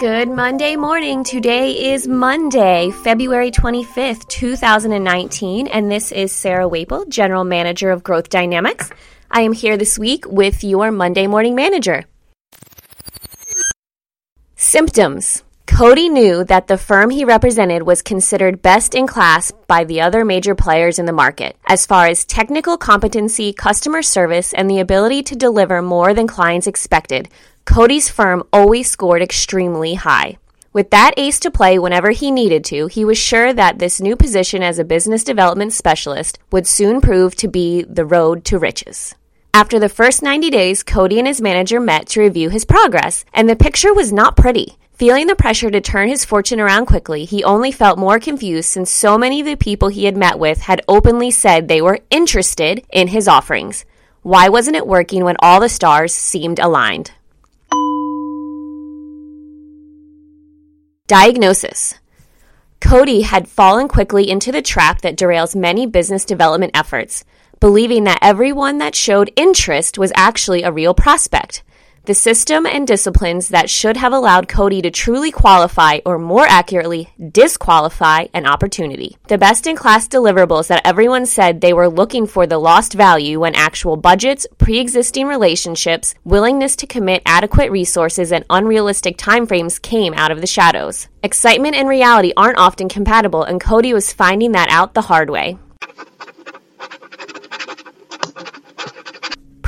Good Monday morning. Today is Monday, February 25th, 2019, and this is Sarah Waple, General Manager of Growth Dynamics. I am here this week with your Monday Morning Manager. Symptoms. Cody knew that the firm he represented was considered best in class by the other major players in the market as far as technical competency, customer service, and the ability to deliver more than clients expected. Cody's firm always scored extremely high. With that ace to play whenever he needed to, he was sure that this new position as a business development specialist would soon prove to be the road to riches. After the first 90 days, Cody and his manager met to review his progress, and the picture was not pretty. Feeling the pressure to turn his fortune around quickly, he only felt more confused since so many of the people he had met with had openly said they were interested in his offerings. Why wasn't it working when all the stars seemed aligned? Diagnosis Cody had fallen quickly into the trap that derails many business development efforts, believing that everyone that showed interest was actually a real prospect the system and disciplines that should have allowed Cody to truly qualify, or more accurately, disqualify an opportunity. The best in class deliverables that everyone said they were looking for the lost value when actual budgets, pre existing relationships, willingness to commit adequate resources, and unrealistic timeframes came out of the shadows. Excitement and reality aren't often compatible, and Cody was finding that out the hard way.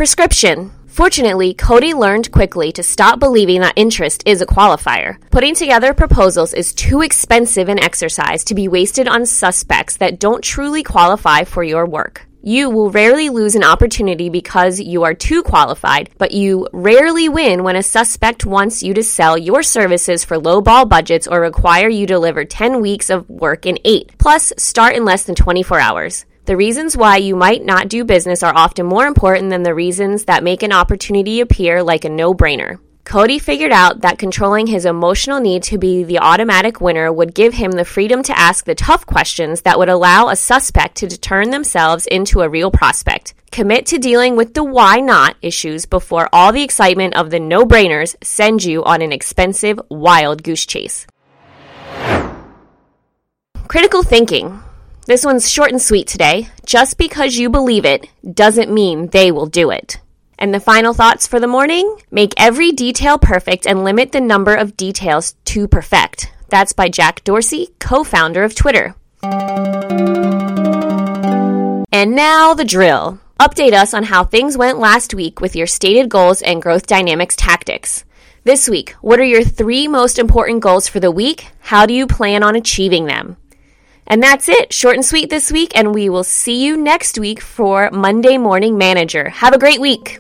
Prescription. Fortunately, Cody learned quickly to stop believing that interest is a qualifier. Putting together proposals is too expensive an exercise to be wasted on suspects that don't truly qualify for your work. You will rarely lose an opportunity because you are too qualified, but you rarely win when a suspect wants you to sell your services for low ball budgets or require you deliver 10 weeks of work in 8, plus start in less than 24 hours. The reasons why you might not do business are often more important than the reasons that make an opportunity appear like a no brainer. Cody figured out that controlling his emotional need to be the automatic winner would give him the freedom to ask the tough questions that would allow a suspect to turn themselves into a real prospect. Commit to dealing with the why not issues before all the excitement of the no brainers send you on an expensive, wild goose chase. Critical thinking. This one's short and sweet today. Just because you believe it doesn't mean they will do it. And the final thoughts for the morning make every detail perfect and limit the number of details to perfect. That's by Jack Dorsey, co founder of Twitter. And now the drill. Update us on how things went last week with your stated goals and growth dynamics tactics. This week, what are your three most important goals for the week? How do you plan on achieving them? And that's it. Short and sweet this week, and we will see you next week for Monday Morning Manager. Have a great week.